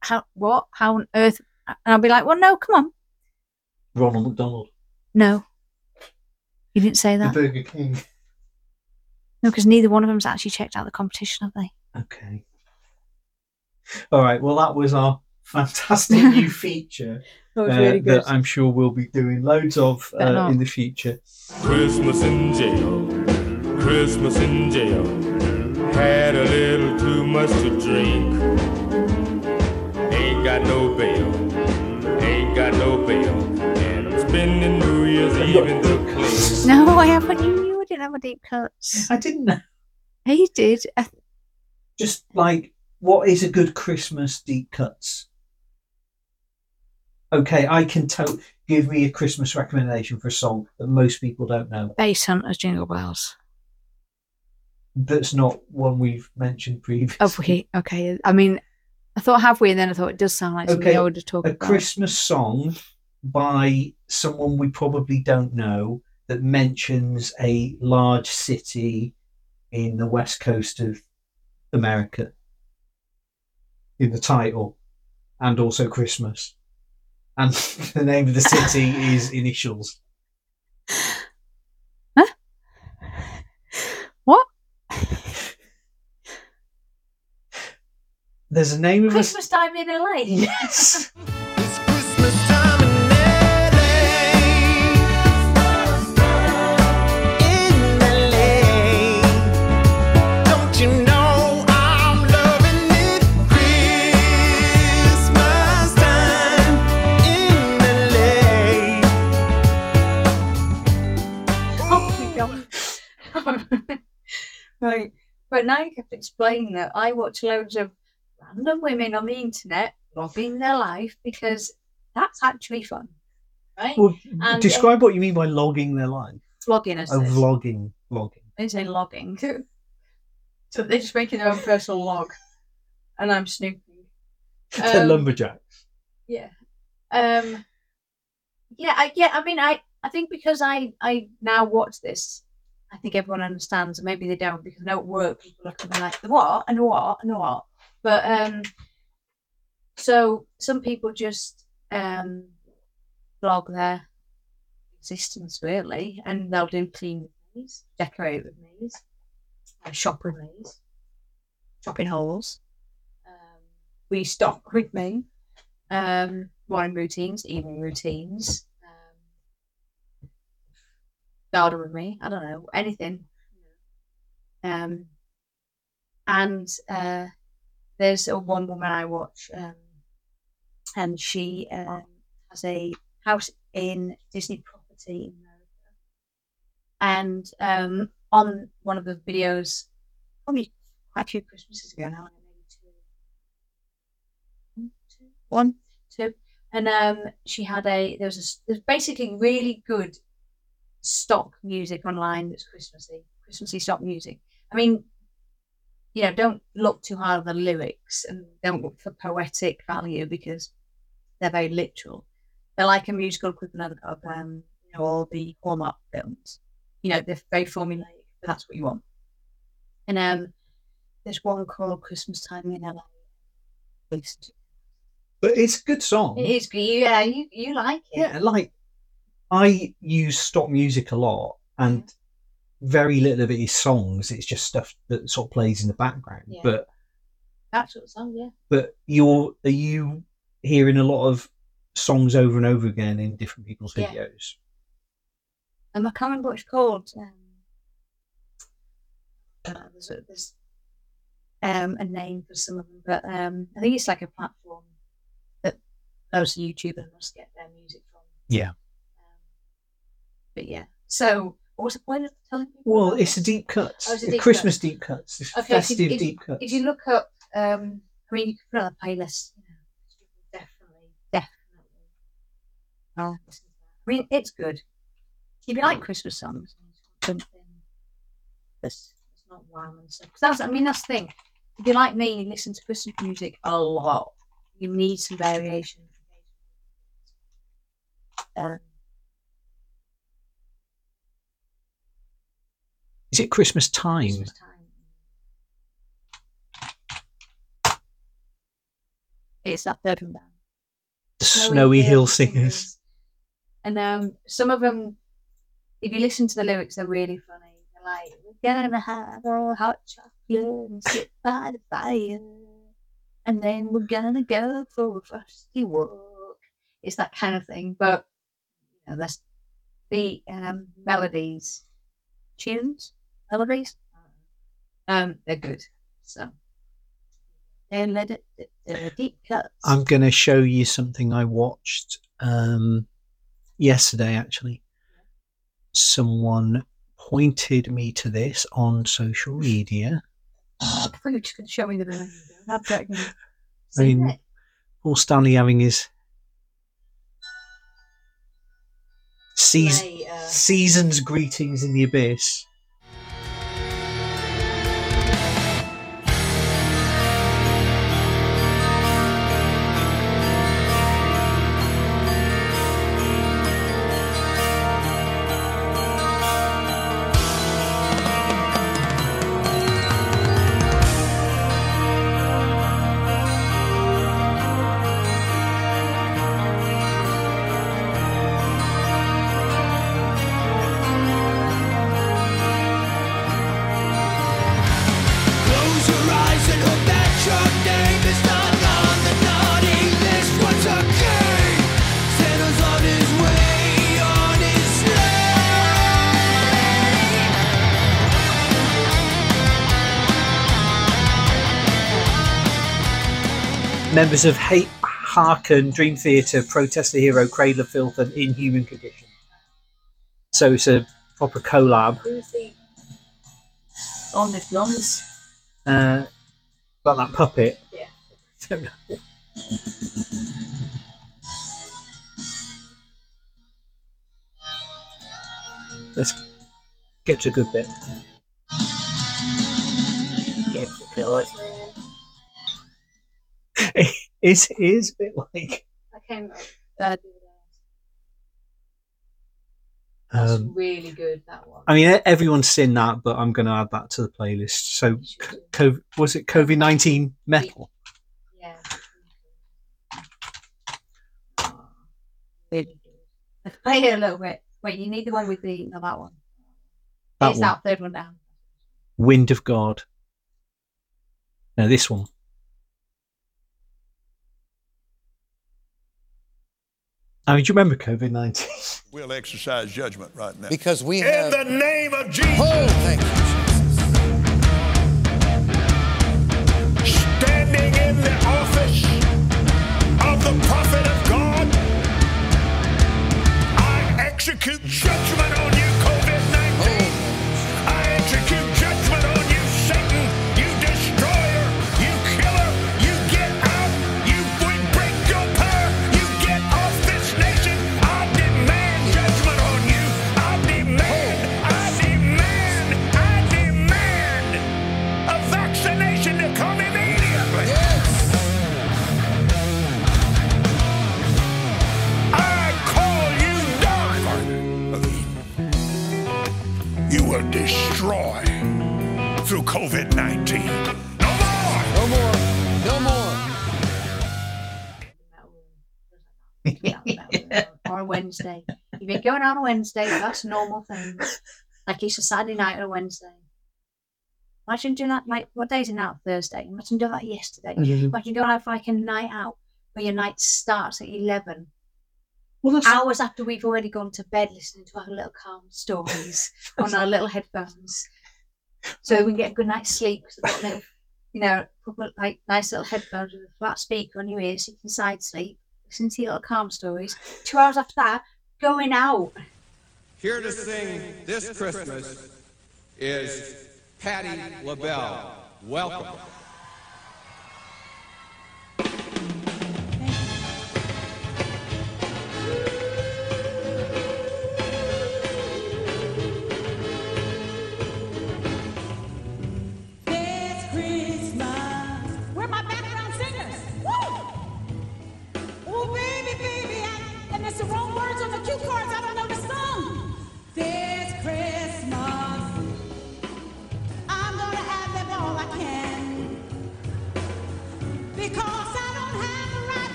"How? What? How on earth?" And I'll be like, "Well, no, come on, Ronald McDonald, no." You didn't say the that. Burger King. No, because neither one of them's actually checked out the competition, have they? Okay. All right. Well, that was our fantastic new feature That uh, that I'm sure we'll be doing loads of uh, in the future. Christmas in jail, Christmas in jail. Had a little too much to drink. Ain't got no bail, ain't got no bail. And I'm spending New Year's Eve in the clean. No, I haven't. You knew I didn't have a deep cuts. I didn't know. He did. Just like, what is a good Christmas deep cuts? Okay, I can tell. Give me a Christmas recommendation for a song that most people don't know. Basshunter's Jingle Bells. That's not one we've mentioned previously. Oh, okay. Okay. I mean, I thought have we, and then I thought it does sound like something Okay, I would have talked a about. Christmas song by someone we probably don't know that mentions a large city in the west coast of America in the title and also Christmas. And the name of the city is initials. Huh? What? There's a name of a Christmas time in LA. Yes. God. right. But now you have to explain that I watch loads of random women on the internet logging their life because that's actually fun. Right? Well, And, describe what you mean by logging their life. Vlogging as Oh, vlogging. Vlogging. They say logging. so they're just making their own personal log. And I'm snooping. They're Um, lumberjacks. Yeah. Um yeah, I yeah, I mean I I think because I I now watch this, I think everyone understands, and maybe they don't because I know at work people are coming like the what and what and what. But um, so some people just um blog their existence really, and they'll do clean with me's, decorate with uh, shop with me's, shopping holes. Um, we stock with me, um, morning routines, evening routines. Garden with me. I don't know anything. Um, and uh, there's a one woman I watch, um, and she um, has a house in Disney property in America. And um, on one of the videos, probably quite a few Christmases ago now, maybe two, one, two, one, two, and um, she had a there was a there's basically really good stock music online that's Christmassy, Christmassy stock music. I mean, you know, don't look too hard on the lyrics and don't look for poetic value because they're very literal. They're like a musical equivalent of um, you know, all the Hallmark films. You know, they're very formulaic, but that's what you want. And um, there's one called Christmas Time in LA. But it's a good song. It is, yeah, you, you like it. Yeah, like I use stock music a lot, and very little of it is songs. It's just stuff that sort of plays in the background. Yeah. But Actual song, yeah. but you're are you hearing a lot of songs over and over again in different people's Yeah. videos? Um, I can't remember what it's called. Um, uh, there's, a, there's um, a name for some of them, but um, I think it's like a platform that those YouTubers must get their music from. Yeah. But yeah, so what was the point of telling people? Well, about it's a deep cuts. Oh, it's a a deep Christmas deep cuts. It's Okay, festive if- deep cuts. If you look up, um, I mean, you can put on a playlist. You definitely, definitely. Oh, listen to that. I mean, it's good. If you like Christmas songs, something that's, that's not wild and stuff. 'Cause that's, I mean, that's the thing. If you're like me, you listen to Christmas music a lot. You need some variation. Um, Is it Christmas time? Christmas time. It's that third one. The Snowy Hill Singers. Singers. And um, some of them, if you listen to the lyrics, they're really funny. They're like, "We're gonna have our hot chocolate and sit by the fire, and then we're gonna go for a frosty walk." It's that kind of thing, but you know, that's the um, melodies, tunes, melodies. Um, they're good. So, and let it uh, deep cuts. I'm going to show you something I watched um, yesterday, actually. Someone pointed me to this on social media. I thought you were just going to show me the video. I mean, Paul Stanley having his seas- Play, uh, season's greetings in the abyss. Members of Hate Harken, Dream Theater protest the hero Cradle of Filth and Inhuman Condition. So it's a proper collab. Who's the on the drums? Uh, about that puppet. Yeah. Let's get to a good bit. Yeah, feel it. It's, it is a bit like I came up. Uh, That's Um, really good. That one. I mean, everyone's seen that, but I'm going to add that to the playlist. So, co- was it COVID nineteen metal? Yeah. Really. Let's play it a little bit. Wait, you need the one with the no, that one. That it's one. that third one down. Wind of God. Now this one. I mean, do you remember COVID nineteen? We'll exercise judgment right now. Because we In have. the name of Jesus. Oh, going on a Wednesday, that's normal thing. Like it's a Saturday night or a Wednesday. Imagine doing that like what day is it now? Thursday. Imagine doing that yesterday. Mm-hmm. Imagine going out for like a night out where your night starts at eleven. Well, that's Hours after we've already gone to bed listening to our little calm stories on our little headphones. So we can get a good night's sleep because we've got little you know, like nice little headphones with a flat speaker on your ears so you can side sleep, listen to your little calm stories. Two hours after that, going out. Here to sing this Christmas is Patti LaBelle. Welcome.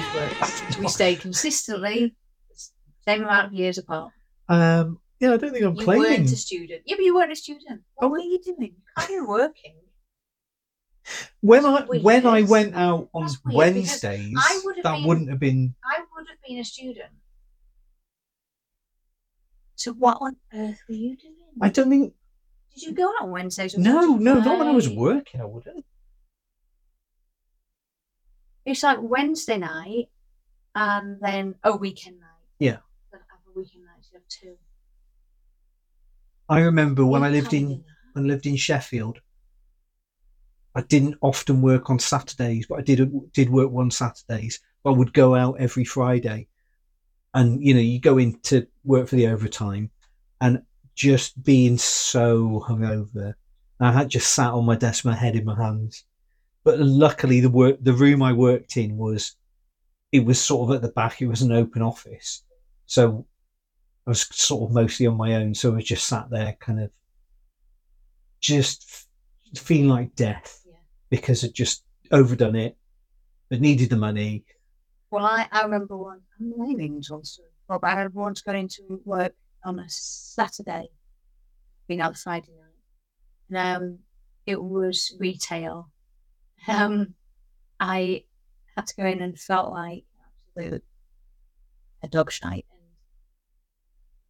Background That's not how age works. We stay consistently same amount of years apart. um, yeah. I don't think I'm You claiming. weren't a student. Yeah, but you weren't a student. What were you doing? Are you working? when I weird. when I went out on That's weird because Wednesdays, I would that been- wouldn't have been. I would have been a student. So what on earth were you doing? I don't think. Did you go out on Wednesdays? or No, you no, not when I was working. I wouldn't. It's like Wednesday night and then a weekend night. Yeah. Then have a weekend night, you have two. I remember when I lived in when I lived in Sheffield. I didn't often work on Saturdays, but I did did work one Saturdays. I would go out every Friday, and you know, you go in to work for the overtime, and just being so hungover, I had just sat on my desk, my head in my hands. But luckily, the work the room I worked in was it was sort of at the back. It was an open office, so I was sort of mostly on my own. So I was just sat there, kind of just f- feeling like death Yeah. because I'd just overdone it, but needed the money. Well, I, I remember one. I'm naming but I had once got into work on a Saturday, being out Friday night, and um, it was retail. Um, I had to go in and felt like absolute a dog shite.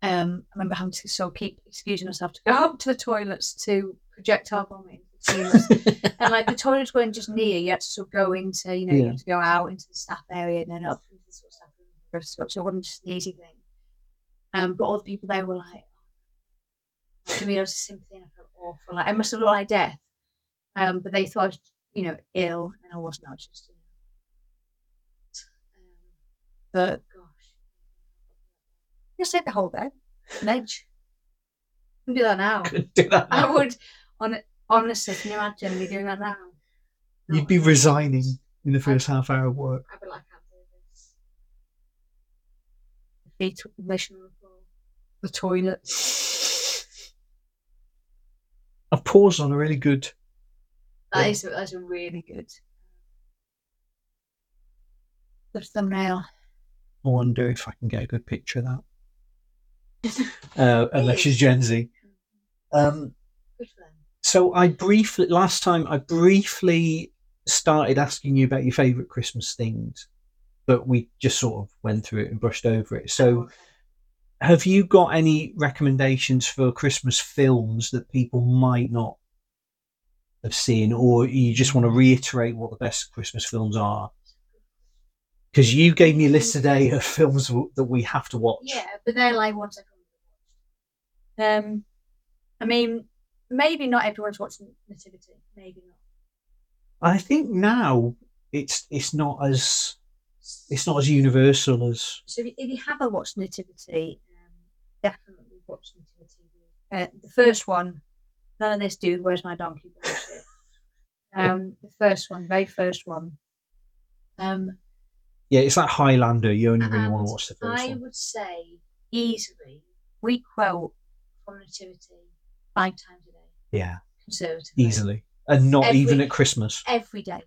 And um, I remember having to so keep excusing myself to go up to the toilets to projectile vomit. into the toilets. and like the toilets weren't just near, you had to sort of go into, you know, you had to go out into the staff area and then up into the sort of staff room. So it wasn't just an easy thing. Um, but all the people there were like, to me, I was a sympathy and I felt awful. Like I must have looked like death. Um, but they thought I was, you know, ill, and I wasn't. Just, you know. Um, but gosh, you stayed the whole day, ledge. Can do that now. Couldn't do that. I now. would, on honestly, can you imagine me doing that now? You'd be resigning in the first half hour of work. I'd be like, I can't do this. feet mission on the floor. The toilet. I've paused on a really good. That is that's a really good. The thumbnail. I wonder if I can get a good picture of that. uh, unless she's Gen Z. Um, for them. so I briefly last time I briefly started asking you about your favourite Christmas things, but we just sort of went through it and brushed over it. So, have you got any recommendations for Christmas films that people might not have seen, or you just want to reiterate what the best Christmas films are? Because you gave me a list today of films w- that we have to watch. Yeah, but they're like ones I can watch. Um, I mean, maybe not everyone's watching Nativity. Maybe not. I think now it's it's not as it's not as universal as So if you, if you haven't watched Nativity, um, definitely watch Nativity. Uh, the first one, none of this dude, where's my donkey bullshit. Um, the first one, very first one. Um, yeah, it's like Highlander. You only really want to watch the first I one. I would say easily we quote from Nativity five times a day, Yeah, conservatively. easily, and not Every- even at Christmas. Every day.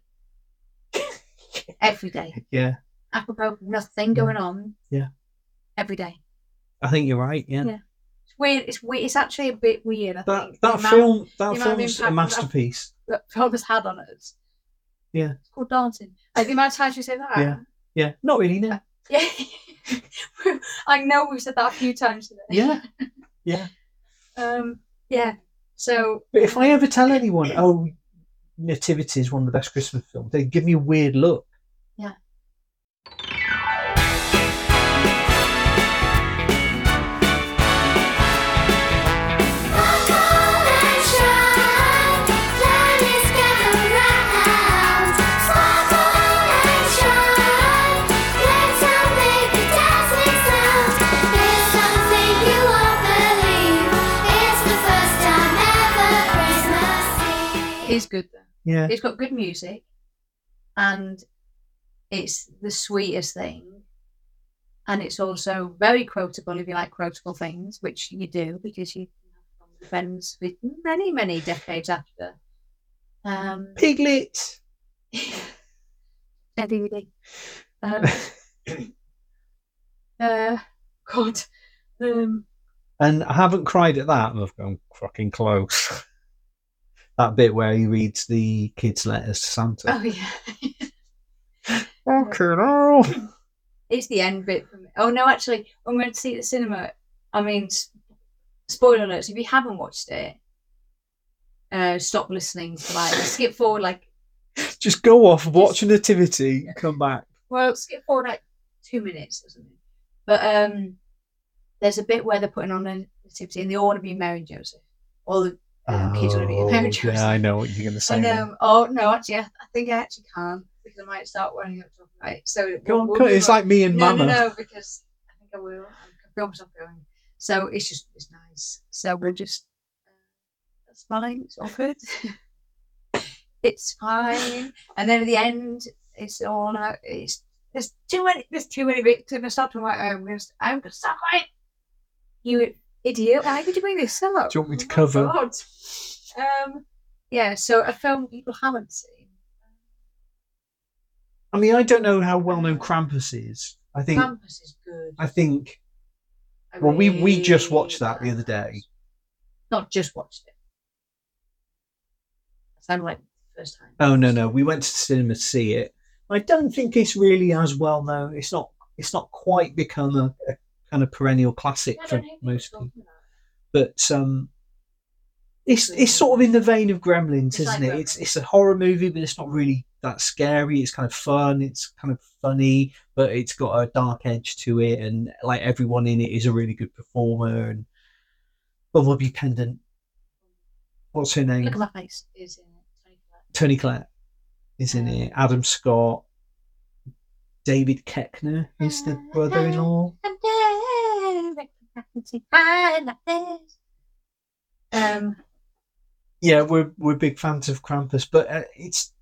Every day. Yeah, Apropos, nothing going on. Yeah. Every day. I think you're right. Yeah, Yeah. It's weird. It's weird. It's actually a bit weird. I that think, that amount- film the that amount film's a masterpiece. That film has had on us. Yeah, It's called dancing. Like the amount of times you say that. yeah, yeah. Not really. No. Yeah. I know we've said that a few times today. Yeah, yeah. Um. Yeah. So. But if I ever tell anyone, oh, Nativity is one of the best Christmas films, they give me a weird look. It's good though. Yeah. It's got good music, and it's the sweetest thing. And it's also very quotable if you like quotable things, which you do because you have friends with many, many decades after. Um, Piglet. DVD. Um, uh, God. Um, And I haven't cried at that. I've gone fucking close. that bit where he reads the kids' letters to Santa. oh yeah. Hell. It's the end bit for me. Oh no, actually, when we went to see the cinema, I mean, spoiler alerts. If you haven't watched it, uh, stop listening. To, like, skip forward, like, Just go off, watch a nativity, come back. well, skip forward like two minutes or something. But um, there's a bit where they're putting on a nativity and they all want to be Mary and Joseph. All the um, kids want to be Mary and Oh, yeah, I know what you're going to say. And um, oh no, actually, I, I think I actually can because I might start wearing it right. So Go on, we'll it. It's on. like me and no, Mama. No, no, because I think I will. I feel myself going. So it's just it's nice. So we're just uh, it's fine. It's all good. it's fine. And then at the end, it's all out. It's there's too many. There's too many bits. And I and went, I'm gonna, I'm gonna stop it. You idiot! Why did you bring this up? Do you want me to Oh cover? God. Um. Yeah. So a film people haven't seen. I mean, I don't know how well known Krampus is. I think. Krampus is good. I think. I Well, we we just watched that the other day. Not just watched it. Sounded like first time. Oh no, no, we went to the cinema to see it. I don't think it's really as well known. It's not. It's not quite become a, a kind of perennial classic for don't hate people most people. But um, it's it's sort of in the vein of Gremlins, It's isn't like it? It's it's a horror movie, but it's not really that scary. It's kind of fun. It's kind of funny, but it's got a dark edge to it, and like everyone in it is a really good performer. And Bumblebee Pendant, what's her name? Look at my face. Is in it. Toni Collette is in it. Adam Scott. David Koechner is the brother-in-law. Um, Yeah, we're we're big fans of Krampus, but uh, it's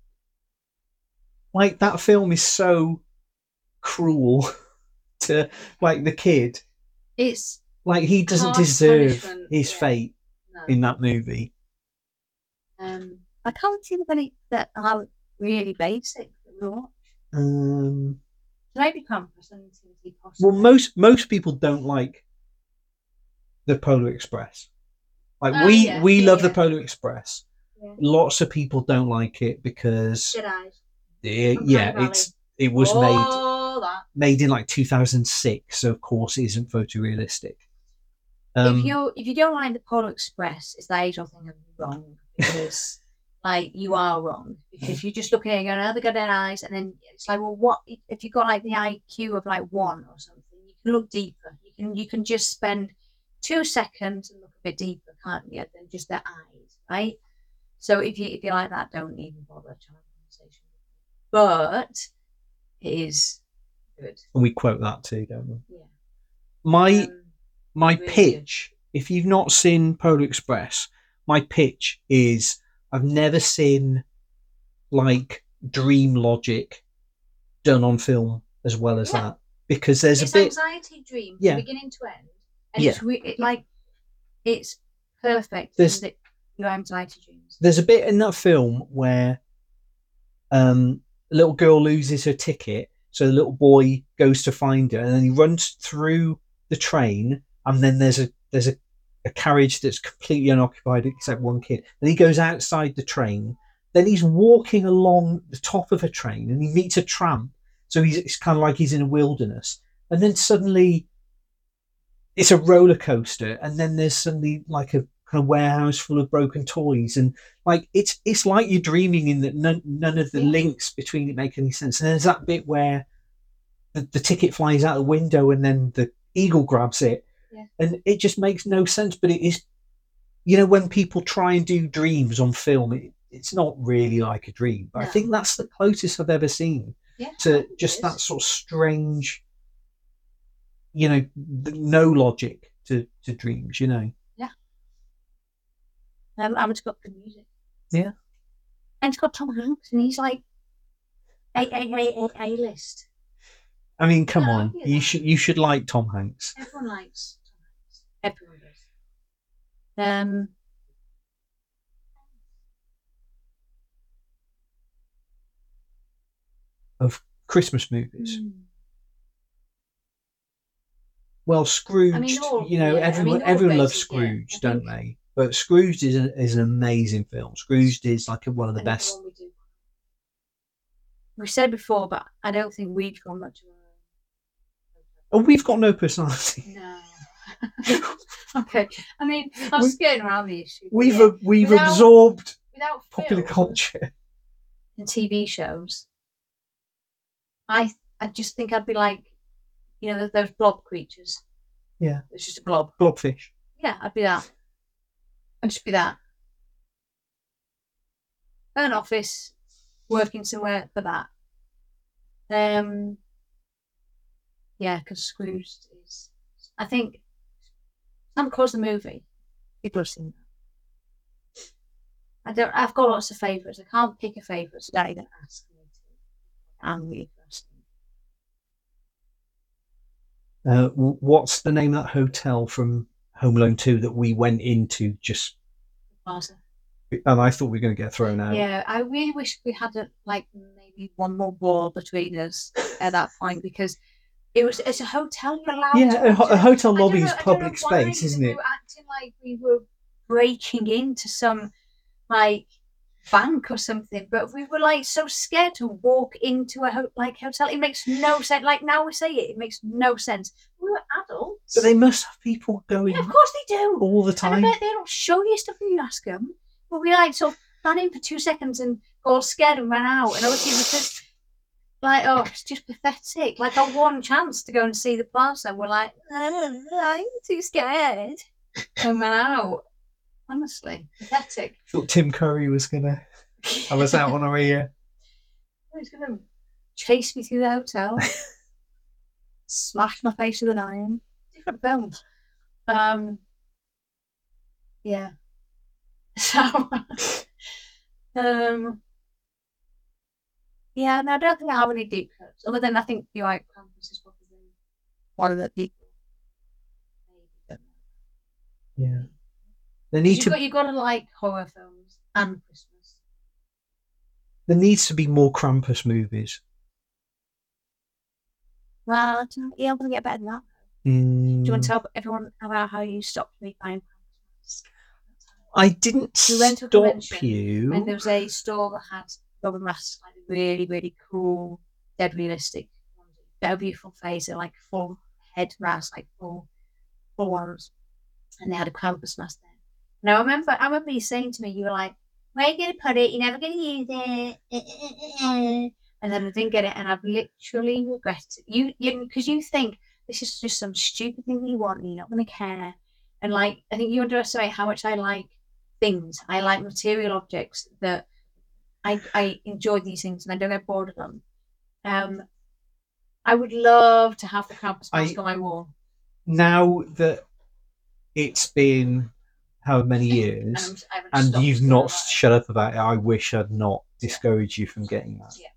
like that film is so cruel to like the kid. It's Like he doesn't deserve his yeah. fate no. in that movie. Um, I can't think of any that are really basic. that watch. Um, Maybe Compass and Timothy possibly. well, most most people don't like the Polar Express. Like Oh, we yeah, we yeah, love the yeah. Polar Express. Lots of people don't like it because Uncanny yeah, it's it was made that. made in like 2006, so of course it isn't photorealistic. Um, if you if you don't like the Polar Express, it's the age old thing of wrong because like you are wrong. If you're just looking at it going, oh, they got their eyes, and then it's like, well, what if you got like the IQ of like one or something? You can look deeper. You can you can just spend two seconds and look a bit deeper, can't you? Than just their eyes, right? So if you if you like that, don't even bother trying a conversation. But it is good. and we quote that too, don't we? Yeah. My Um, my really pitch, if you've not seen Polar Express, my pitch is I've never seen like dream logic done on film as well as Yeah. that because there's it's a bit anxiety dream Yeah. from beginning to end, and Yeah. it's re- it, like it's perfect. There's- your anxiety dreams. there's a bit in that film where um a little girl loses her ticket so the little boy goes to find her and then he runs through the train and then there's a there's a, a carriage that's completely unoccupied except one kid and he goes outside the train then he's walking along the top of a train and he meets a tramp so he's it's kind of like he's in a wilderness and then suddenly it's a roller coaster and then there's suddenly like a kind of warehouse full of broken toys and like it's it's like you're dreaming in that none, none of the Yeah. links between it make any sense and there's that bit where the, the ticket flies out the window and then the eagle grabs it Yeah. and it just makes no sense but it is you know when people try and do dreams on film it, it's not really like a dream but i think that's the closest i've ever seen Yeah, to just that sort of strange you know no logic to to dreams you know Um, and it's got good music. Yeah. and it's got Tom Hanks, and he's like a a a a a list. i mean come No, on get you should you should like tom hanks Everyone likes Tom Hanks. Everyone does. Um. of christmas movies hmm. Well, Scrooge, all- you know, yeah, I everyone mean, everyone loves basic, yeah. Scrooge, don't they? But Scrooge is an, is an amazing film. Scrooge is like a, one of the best. we said before, but I don't think we've got much of Oh, we've got no personality. No. okay. I mean, I'm We- just getting around the issue. We've yeah, we've without- absorbed without popular culture. and TV shows. I I just think I'd be like, you know, those, those blob creatures. Yeah. It's just a blob. Blobfish. Yeah, I'd be that. I'd just be that. An office, working somewhere for that. Um. Yeah, because Scrooge is. I think. Sam Claus the movie. People have seen that. I don't. I've got lots of favourites. I can't pick a favourite today that asks me to really interested. Uh, what's the name of that hotel from Home Alone 2 that we went into just. Plaza. And I thought we were going to get thrown out. Yeah, I really wish we had a, like maybe one more wall between us at that point because it was it's a hotel you're allowed Yeah, a, ho- a hotel lobby is public space, isn't we it? were acting like we were breaking into some like bank or something, but we were like so scared to walk into a ho- like hotel. It makes no sense. Like now we say it, it makes no sense. We were adults. But they must have people going yeah, of course they do. all the And time. I bet they don't show you stuff when you ask them. But we like sort of ran in for two seconds and got all scared and ran out. And obviously because like, oh, it's just pathetic. Like our one chance to go and see the plaza, we're like, I'm too scared. And ran out. Honestly, pathetic. thought Tim Curry was going to have us out on our ear. He's gonna chase me through the hotel, smash my face with an iron. Different films. Um, yeah. So, um, yeah. No, I don't think I have any deep cuts. Other than I think the White Campus is probably one of the deep. Yeah. There need You've to got, you've got to like horror films and Christmas. there needs to be more Krampus movies. Well, do you know- yeah, I'm going to get better than that. Do you want to hmm. tell everyone about how you stopped me buying Krampus? I didn't We went to a stop convention you. And there was a store that had Robin Rass, like really, really cool, dead realistic, very beautiful face, they're like full head mask, like full, full ones. And they had a Krampus mask there. And I remember, I remember you saying to me, you were like, "Where are you gonna put it? You're never gonna use it." Eh, eh, eh, and then I didn't get it, and I've literally regretted you, you, because you think this is just some stupid thing you want, and you're not gonna care. And like, I think you underestimate how much I like things. I like material objects that I, I enjoy these things and I don't get bored of them. Um, I would love to have the Krampus mask I- on my wall. now that it's been how many years And I and you've not shut up about it, I wish I'd not discouraged you from getting that. Yeah.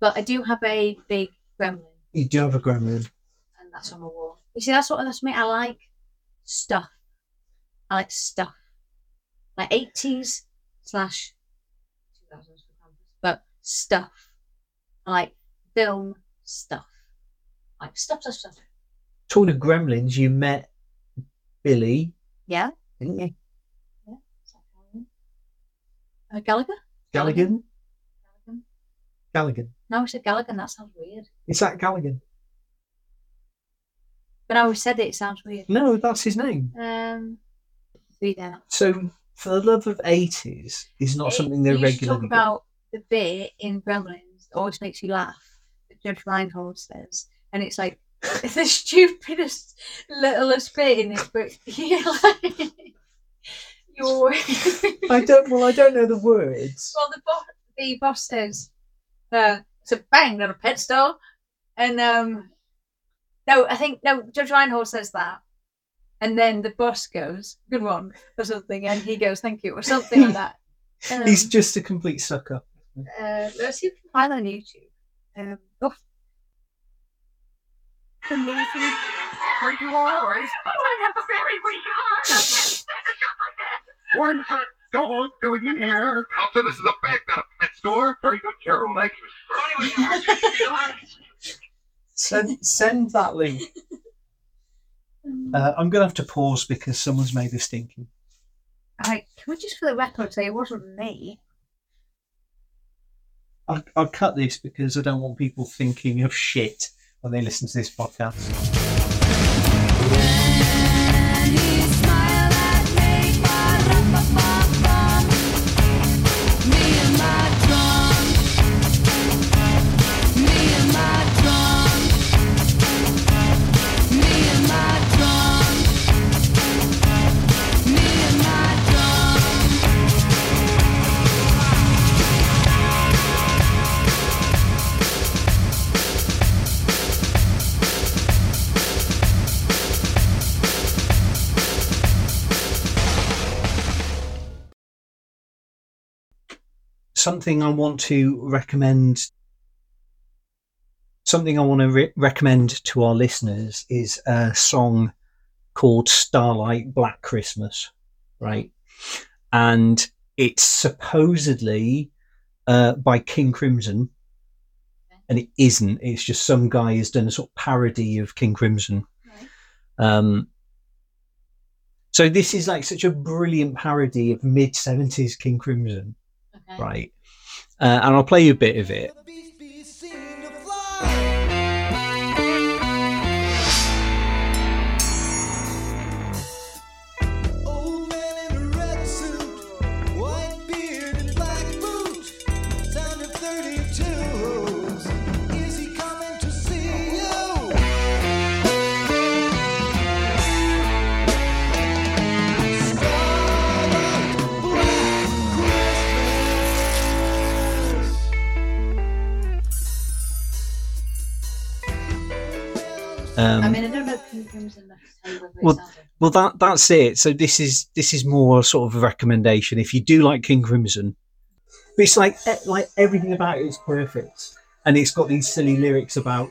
But I do have a big gremlin, You do have a gremlin. and that's on my wall. You see, that's what that's me. I like stuff. I like stuff, like eighties slash two thousands but stuff. I like film stuff. I like stuff, stuff, stuff. Talking of gremlins, you met Billy, Yeah. Didn't you? Uh, Gallagher? Galligan? Galligan? Galligan. No, I said Gallagher. That sounds weird. Is that Galligan? But I we said it, it sounds weird. No, that's his name. Um, be there. So, for the love of 80s, is not something they're regularly talk about the bit in Gremlins that always makes you laugh. That Judge Reinhold says, and it's like the stupidest, littlest bit in it, but you're like, you're. I don't. Well, I don't know the words. Well, the boss, the boss says, uh, "It's a bang, not a pet store," and um, no, I think no. Judge Reinhold says that, and then the boss goes, "Good one," or something, and he goes, "Thank you," or something like that. Um, He's just a complete sucker. uh, let's see if find on YouTube. Um, oh. One hot dog going in here. Also, this is a bag, not a pet store. Very good, Carol. Thank you. Send, send that link. Uh, I'm going to have to pause because someone's made a stinking. Alright, can we just for the record say it wasn't me? I'll, I'll cut this because I don't want people thinking of shit when they listen to this podcast. Something I want to recommend. Something I want to re- recommend to our listeners is a song called Starlight Black Christmas, right? And it's supposedly uh, by King Crimson, and it isn't. It's just some guy has done a sort of parody of King Crimson. Um, so this is like such a brilliant parody of mid seventies King Crimson, Okay. right? Uh, and I'll play you a bit of it. Well, well, that that's it. So this is this is more sort of a recommendation. If you do like King Crimson, but it's like eh, like everything about it is perfect, and it's got these silly lyrics about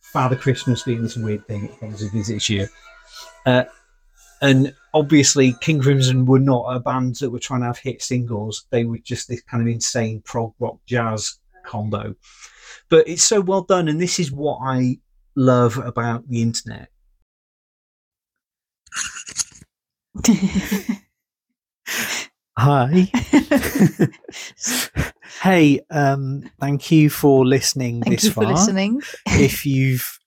Father Christmas being this weird thing that comes and visits you. Uh, and obviously, King Crimson were not a band that were trying to have hit singles. They were just this kind of insane prog rock jazz combo. But it's so well done, and this is what I love about the internet. Hi. hey, um, thank you for listening Thank this you for listening. if you've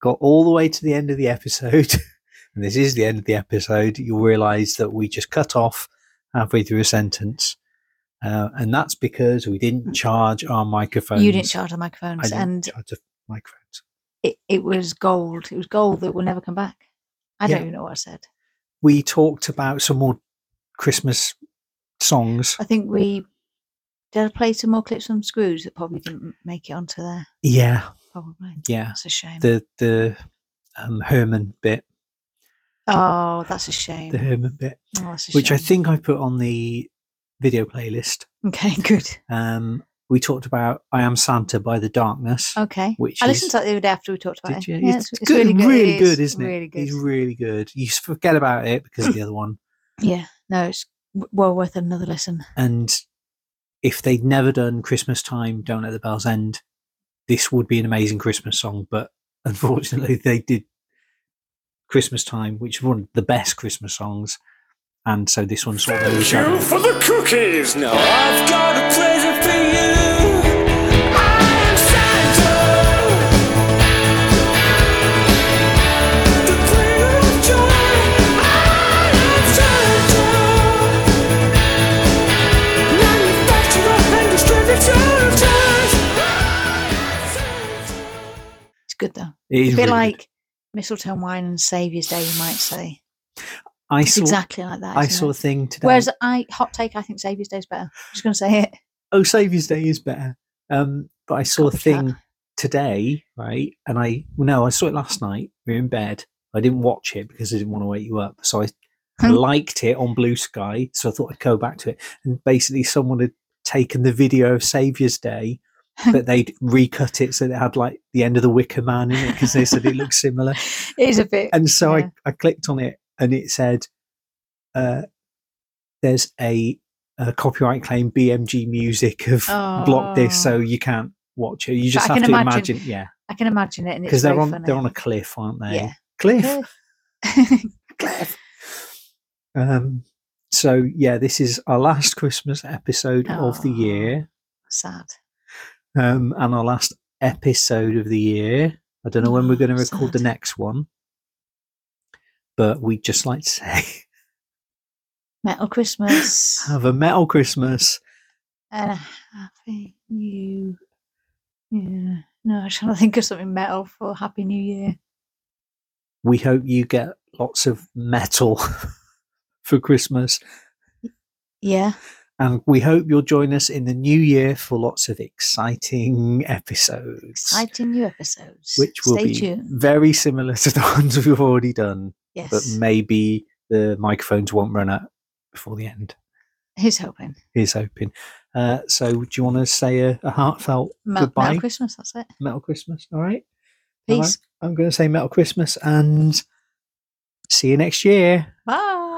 got all the way to the end of the episode, and this is the end of the episode, you'll realize that we just cut off halfway through a sentence. Uh, and that's because we didn't charge our microphones. Mm. You didn't charge the I microphones, and microphones. it, it was gold. It was gold that will never come back. I Yeah. don't even know what I said. We talked about some more Christmas songs. I think we did I play some more clips from Screws that probably didn't make it onto there. Yeah, Probably. yeah. That's a shame. The the um, Herman bit, oh, that's a shame. the Herman bit, Oh, which I think I put on the video playlist. Okay, good. Um, we talked about "I Am Santa" by The Darkness. Okay. Which I listened is- to that the other day after we talked about Did it. you? Yeah, it's, it's, it's good, really good. really good, is isn't it? Really good. It's really good. You forget about it because of the other one. Yeah. No, it's well worth another listen. And if they'd never done Christmas time, "Don't Let the Bells End," this would be an amazing Christmas song. But unfortunately, they did Christmas time, which is one of the best Christmas songs. And so this one sort of Thank you for the cookies. Now I've got a present for you. I'm Santa. The bringer of joy. I am Santa. Manufacturer and distributor of toys. It's good though. It is a bit really good. like mistletoe wine and Saviour's Day, you might say. I It's saw exactly like that. I saw it? a thing today. Whereas I hot take, I think Saviour's Day is better. I'm just going to say it. Oh, Saviour's Day is better. Um, but I saw a thing today, right? And I well, no, I saw it last night. We were in bed. I didn't watch it because I didn't want to wake you up. So I, I Hmm. liked it on Bluesky. So I thought I'd go back to it. And basically, someone had taken the video of Saviour's Day, but they'd recut it so it had like the end of the Wicker Man in it because they said it looked similar. It is a bit. And so yeah. I, I clicked on it and it said, uh, there's a, a copyright claim BMG music have blocked this, so you can't watch it. You just have to imagine- imagine, yeah, I can imagine it, because they're on funny. they're on a cliff, aren't they? Yeah. Cliff. Cliff. cliff. Um. So yeah, this is our last Christmas episode of the year, Sad. um, and our last episode of the year. I don't know when we're Oh, going to record the next one, but we'd just like to say, Metal Christmas have a metal Christmas. and a happy new. Yeah. No, I'm trying to think of something metal for Happy New Year. we hope you get lots of metal for Christmas. Yeah. And we hope you'll join us in the new year for lots of exciting episodes, Exciting new episodes. which will Stay be tuned. very similar to the ones we've already done. Yes. But maybe the microphones won't run out before the end. He's hoping. He's hoping. Uh, so, do you want to say a, a heartfelt Mel- goodbye? Metal Christmas, that's it. Metal Christmas. All right. All right. Peace. I'm going to say Metal Christmas and see you next year. Bye.